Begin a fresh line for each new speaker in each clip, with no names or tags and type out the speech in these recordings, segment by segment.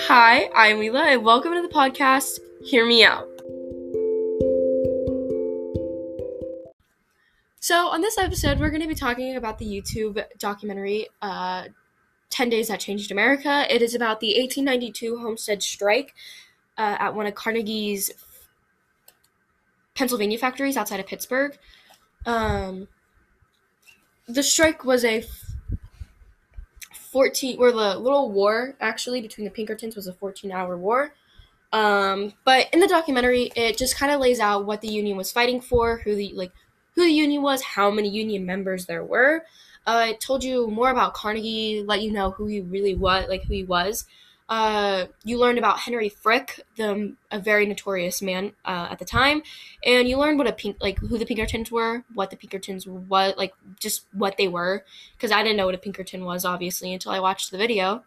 Hi, I'm Leela, and welcome to the podcast Hear Me Out. So, on this episode, we're going to be talking about the YouTube documentary uh, 10 Days That Changed America. It is about the 1892 Homestead Strike uh, at one of Carnegie's Pennsylvania factories outside of Pittsburgh. Um, the strike was a 14 where the little war actually between the Pinkertons was a 14 hour war. Um, but in the documentary, it just kind of lays out what the union was fighting for, who the like who the union was, how many union members there were. Uh, it told you more about Carnegie, let you know who he really was, like who he was. Uh, you learned about Henry Frick, the a very notorious man uh, at the time, and you learned what a pink like who the Pinkertons were, what the Pinkertons were, like just what they were, because I didn't know what a Pinkerton was obviously until I watched the video.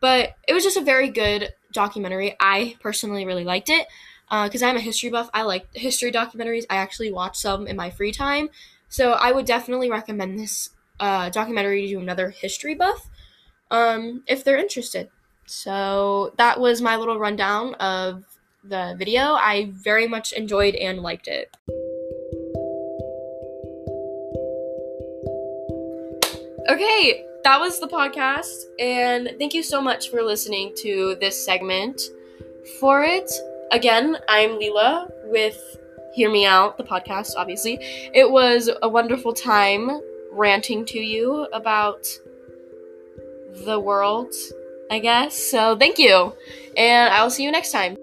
But it was just a very good documentary. I personally really liked it because uh, I'm a history buff. I like history documentaries. I actually watch some in my free time, so I would definitely recommend this uh, documentary to another history buff um, if they're interested. So that was my little rundown of the video. I very much enjoyed and liked it. Okay, that was the podcast, and thank you so much for listening to this segment. For it, again, I'm Leela with Hear Me Out, the podcast, obviously. It was a wonderful time ranting to you about the world I guess. So thank you, and I will see you next time.